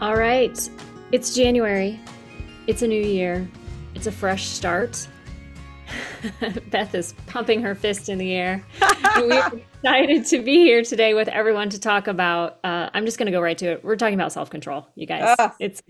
All right. It's January. It's a new year. It's a fresh start. Beth is pumping her fist in the air. we're excited to be here today with everyone to talk about. Uh, I'm just going to go right to it. We're talking about self control, you guys. Uh. It's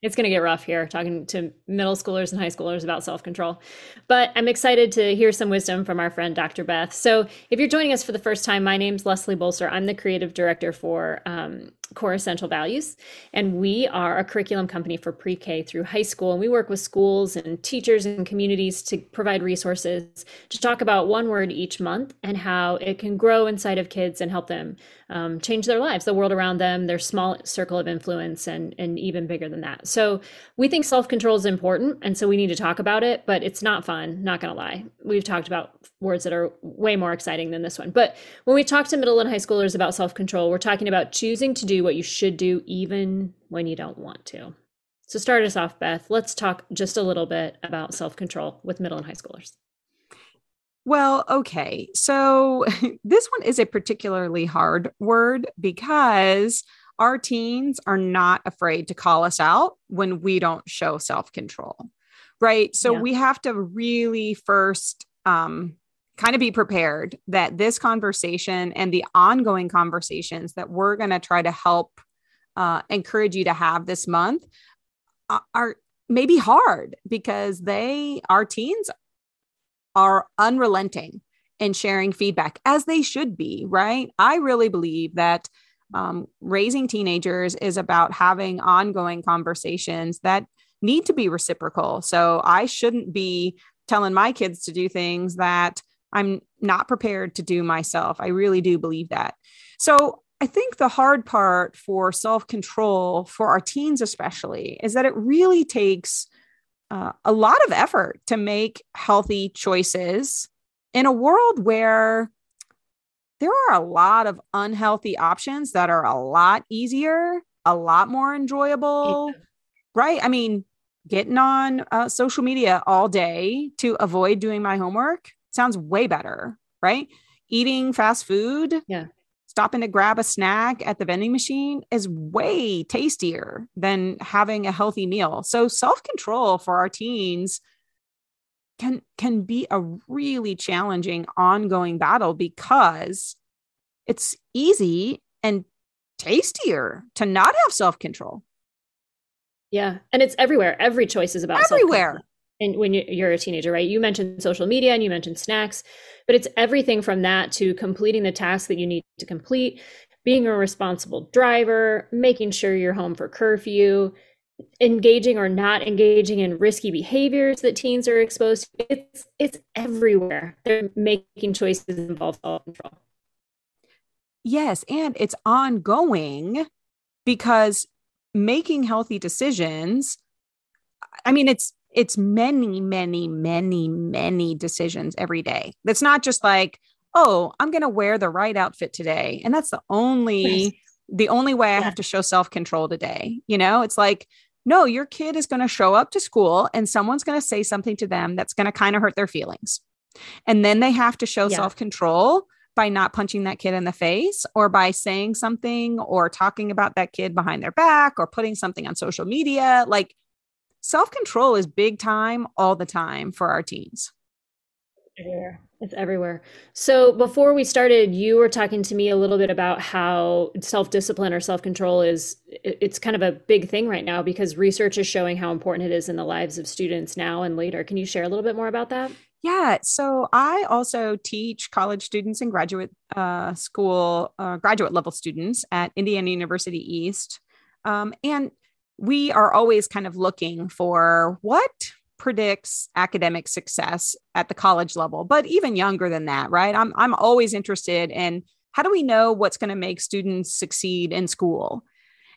it's going to get rough here talking to middle schoolers and high schoolers about self control. But I'm excited to hear some wisdom from our friend Dr. Beth. So, if you're joining us for the first time, my name's Leslie Bolster. I'm the creative director for um, Core Essential Values. And we are a curriculum company for pre K through high school. And we work with schools and teachers and communities to provide resources to talk about one word each month and how it can grow inside of kids and help them um, change their lives, the world around them, their small circle of influence, and, and even bigger than that. So we think self control is important. And so we need to talk about it, but it's not fun, not going to lie. We've talked about words that are way more exciting than this one. But when we talk to middle and high schoolers about self control, we're talking about choosing to do what you should do even when you don't want to. So, start us off, Beth. Let's talk just a little bit about self control with middle and high schoolers. Well, okay. So, this one is a particularly hard word because our teens are not afraid to call us out when we don't show self control. Right. So, yeah. we have to really first um, kind of be prepared that this conversation and the ongoing conversations that we're going to try to help uh, encourage you to have this month are, are maybe hard because they, our teens, are unrelenting in sharing feedback as they should be, right? I really believe that um, raising teenagers is about having ongoing conversations that need to be reciprocal. So I shouldn't be telling my kids to do things that I'm not prepared to do myself. I really do believe that. So I think the hard part for self control, for our teens especially, is that it really takes uh, a lot of effort to make healthy choices in a world where there are a lot of unhealthy options that are a lot easier, a lot more enjoyable, yeah. right? I mean, getting on uh, social media all day to avoid doing my homework sounds way better, right? Eating fast food, yeah. stopping to grab a snack at the vending machine is way tastier than having a healthy meal. So self-control for our teens can can be a really challenging ongoing battle because it's easy and tastier to not have self-control. Yeah, and it's everywhere. Every choice is about everywhere and when you're a teenager, right? You mentioned social media and you mentioned snacks, but it's everything from that to completing the task that you need to complete, being a responsible driver, making sure you're home for curfew, engaging or not engaging in risky behaviors that teens are exposed to. It's it's everywhere. They're making choices involve self-control. Yes, and it's ongoing because making healthy decisions I mean it's it's many, many, many, many decisions every day. That's not just like, oh, I'm going to wear the right outfit today. And that's the only, the only way I have to show self control today. You know, it's like, no, your kid is going to show up to school and someone's going to say something to them that's going to kind of hurt their feelings. And then they have to show yeah. self control by not punching that kid in the face or by saying something or talking about that kid behind their back or putting something on social media. Like self control is big time all the time for our teens. Everywhere. It's everywhere. So before we started, you were talking to me a little bit about how self discipline or self control is it's kind of a big thing right now because research is showing how important it is in the lives of students now and later. Can you share a little bit more about that? Yeah. So I also teach college students and graduate uh, school, uh, graduate level students at Indiana University East. Um, and we are always kind of looking for what predicts academic success at the college level, but even younger than that, right? I'm, I'm always interested in how do we know what's going to make students succeed in school?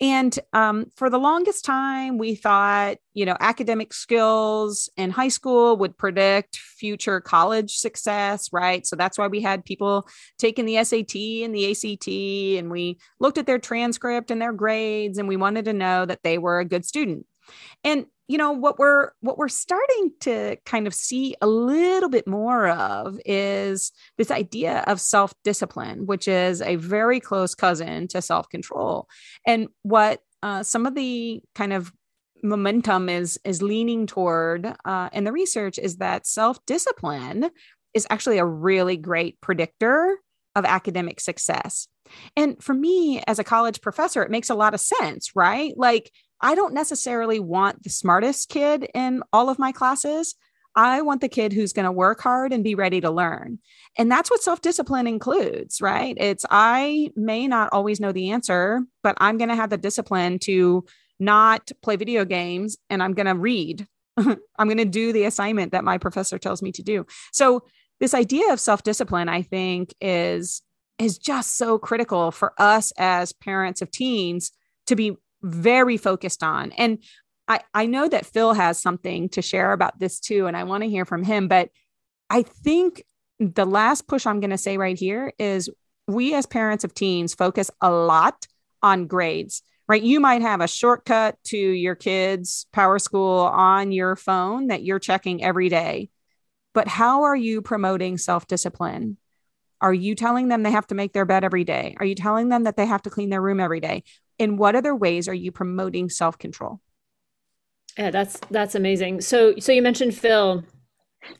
And um, for the longest time, we thought, you know, academic skills in high school would predict future college success, right? So that's why we had people taking the SAT and the ACT, and we looked at their transcript and their grades, and we wanted to know that they were a good student. And you know what we're what we're starting to kind of see a little bit more of is this idea of self-discipline which is a very close cousin to self-control. And what uh, some of the kind of momentum is is leaning toward uh, and the research is that self-discipline is actually a really great predictor of academic success. And for me as a college professor it makes a lot of sense right? Like i don't necessarily want the smartest kid in all of my classes I want the kid who's going to work hard and be ready to learn. And that's what self discipline includes, right? It's I may not always know the answer, but I'm going to have the discipline to not play video games and I'm going to read. I'm going to do the assignment that my professor tells me to do. So, this idea of self discipline, I think, is is just so critical for us as parents of teens to be very focused on. And I, I know that Phil has something to share about this too, and I want to hear from him. But I think the last push I'm going to say right here is we as parents of teens focus a lot on grades, right? You might have a shortcut to your kids' PowerSchool on your phone that you're checking every day. But how are you promoting self discipline? Are you telling them they have to make their bed every day? Are you telling them that they have to clean their room every day? In what other ways are you promoting self control? Yeah, that's that's amazing. So so you mentioned Phil.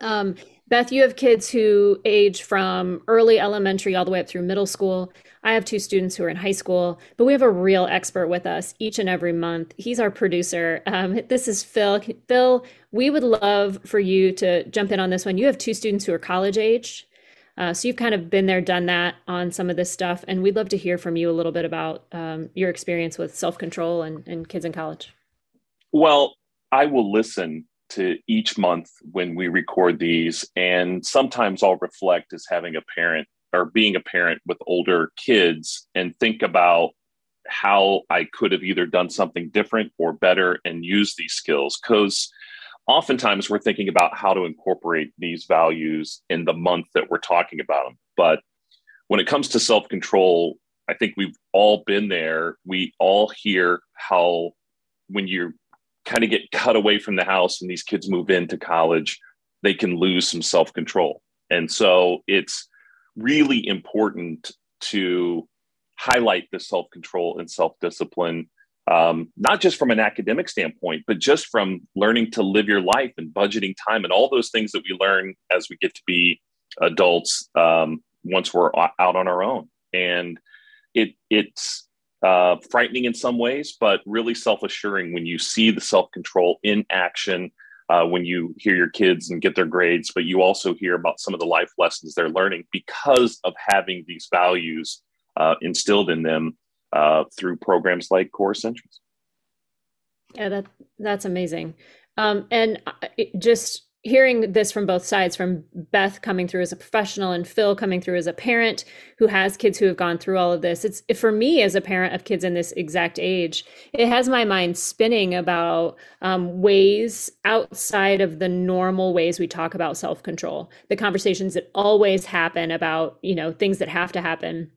Um, Beth, you have kids who age from early elementary all the way up through middle school. I have two students who are in high school, but we have a real expert with us each and every month. He's our producer. Um, this is Phil. Phil, we would love for you to jump in on this one. You have two students who are college age. Uh, so you've kind of been there, done that on some of this stuff. And we'd love to hear from you a little bit about um, your experience with self control and, and kids in college. Well, I will listen to each month when we record these, and sometimes I'll reflect as having a parent or being a parent with older kids and think about how I could have either done something different or better and use these skills. Because oftentimes we're thinking about how to incorporate these values in the month that we're talking about them. But when it comes to self control, I think we've all been there. We all hear how when you're kind of get cut away from the house and these kids move into college, they can lose some self control. And so it's really important to highlight the self control and self discipline, um, not just from an academic standpoint, but just from learning to live your life and budgeting time and all those things that we learn as we get to be adults um, once we're out on our own. And it it's uh, frightening in some ways, but really self assuring when you see the self control in action. Uh, when you hear your kids and get their grades, but you also hear about some of the life lessons they're learning because of having these values uh, instilled in them uh, through programs like Core Essentials. Yeah, that that's amazing. Um, and just hearing this from both sides from Beth coming through as a professional and Phil coming through as a parent who has kids who have gone through all of this it's for me as a parent of kids in this exact age it has my mind spinning about um, ways outside of the normal ways we talk about self-control the conversations that always happen about you know things that have to happen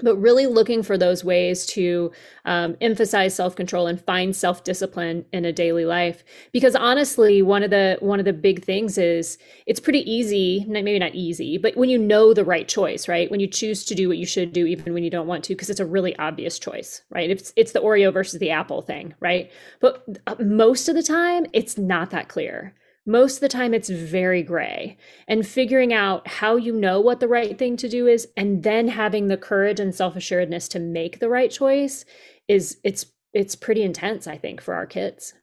but really looking for those ways to um, emphasize self-control and find self-discipline in a daily life. Because honestly one of the one of the big things is it's pretty easy maybe not easy but when you know the right choice right? When you choose to do what you should do even when you don't want to because it's a really obvious choice right? It's it's the oreo versus the apple thing right? But uh, most of the time it's not that clear most of the time it's very gray and figuring out how you know what the right thing to do is and then having the courage and self-assuredness to make the right choice is it's it's pretty intense i think for our kids.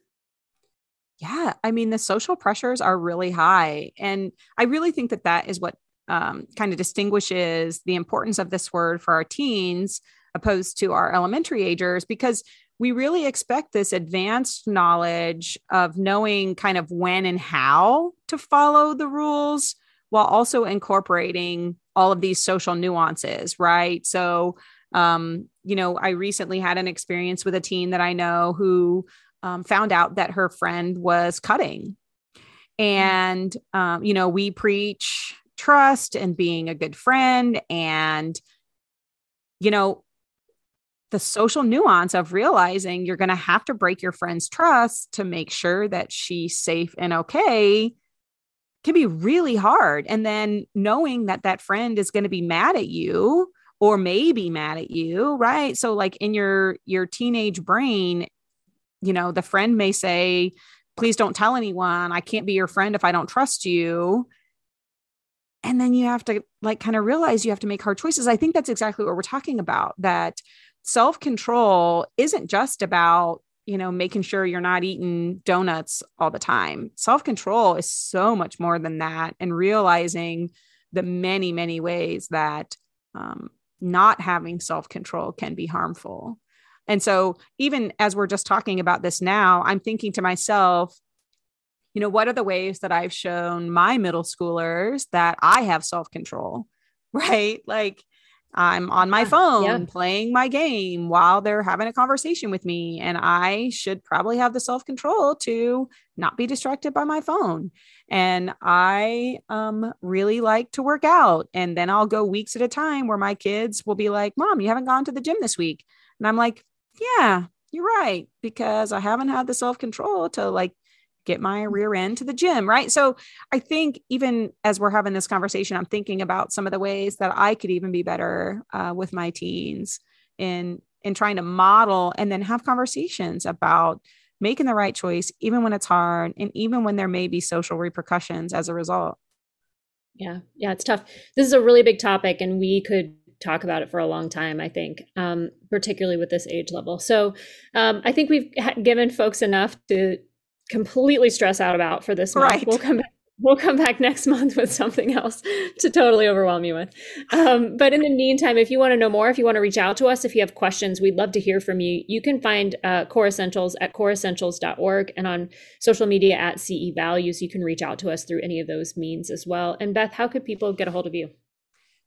Yeah i mean the social pressures are really high and i really think that that is what um, kind of distinguishes the importance of this word for our teens opposed to our elementary agers because we really expect this advanced knowledge of knowing kind of when and how to follow the rules while also incorporating all of these social nuances, right? So, um, you know, I recently had an experience with a teen that I know who um, found out that her friend was cutting. And, um, you know, we preach trust and being a good friend. And, you know, the social nuance of realizing you're going to have to break your friend's trust to make sure that she's safe and okay can be really hard. And then knowing that that friend is going to be mad at you or maybe mad at you, right? So like in your your teenage brain, you know, the friend may say, please don't tell anyone. I can't be your friend if I don't trust you. And then you have to like kind of realize you have to make hard choices. I think that's exactly what we're talking about that self control isn't just about, you know, making sure you're not eating donuts all the time. Self control is so much more than that. And realizing the many, many ways that um, not having self control can be harmful. And so, even as we're just talking about this now, I'm thinking to myself, you know, what are the ways that I've shown my middle schoolers that I have self control, right? Like, I'm on my phone yeah. playing my game while they're having a conversation with me. And I should probably have the self control to not be distracted by my phone. And I um, really like to work out. And then I'll go weeks at a time where my kids will be like, Mom, you haven't gone to the gym this week. And I'm like, Yeah, you're right. Because I haven't had the self control to like get my rear end to the gym, right? So I think even as we're having this conversation, I'm thinking about some of the ways that I could even be better uh, with my teens in in trying to model and then have conversations about making the right choice, even when it's hard, and even when there may be social repercussions as a result. Yeah, yeah, it's tough. This is a really big topic, and we could talk about it for a long time, I think, um, particularly with this age level. So um, I think we've given folks enough to completely stress out about for this month. Right. We'll come back. We'll come back next month with something else to totally overwhelm you with. Um, but in the meantime, if you want to know more, if you want to reach out to us, if you have questions, we'd love to hear from you. You can find uh, Core Essentials at coreessentials.org and on social media at CE Values. You can reach out to us through any of those means as well. And Beth, how could people get a hold of you?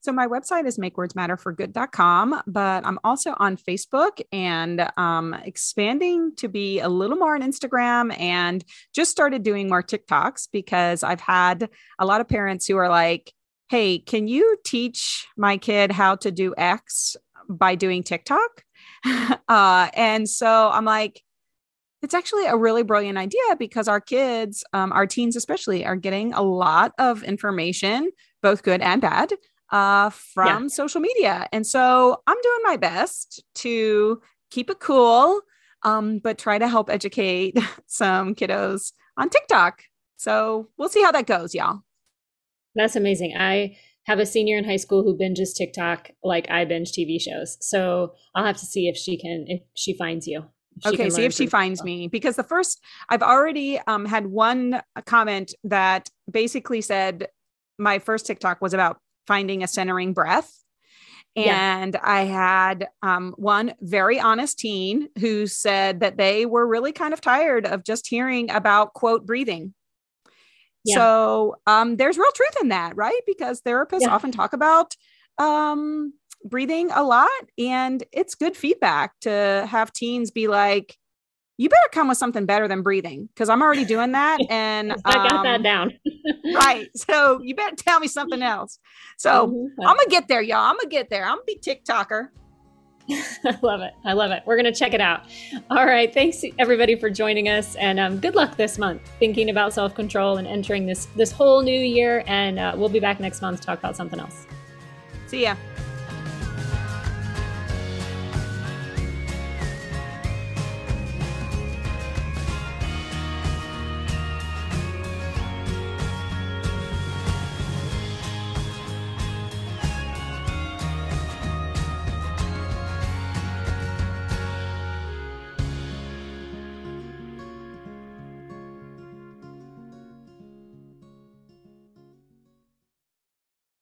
So my website is makewordsmatterforgood.com, but I'm also on Facebook and um, expanding to be a little more on Instagram and just started doing more TikToks because I've had a lot of parents who are like, hey, can you teach my kid how to do X by doing TikTok? uh, and so I'm like, it's actually a really brilliant idea because our kids, um, our teens especially, are getting a lot of information, both good and bad, uh, from yeah. social media. And so I'm doing my best to keep it cool, um, but try to help educate some kiddos on TikTok. So we'll see how that goes, y'all. That's amazing. I have a senior in high school who binges TikTok like I binge TV shows. So I'll have to see if she can, if she finds you. okay, see if she finds me because the first I've already um, had one comment that basically said my first TikTok was about finding a centering breath. And yeah. I had um, one very honest teen who said that they were really kind of tired of just hearing about quote breathing. Yeah. So um, there's real truth in that, right? Because therapists yeah. often talk about um, breathing a lot, and it's good feedback to have teens be like, you better come with something better than breathing because I'm already doing that. And I got um, that down. right. So you better tell me something else. So mm-hmm. I'm going to get there, y'all. I'm going to get there. I'm going to be TikToker. I love it. I love it. We're going to check it out. All right. Thanks everybody for joining us and um, good luck this month thinking about self-control and entering this, this whole new year. And uh, we'll be back next month to talk about something else. See ya.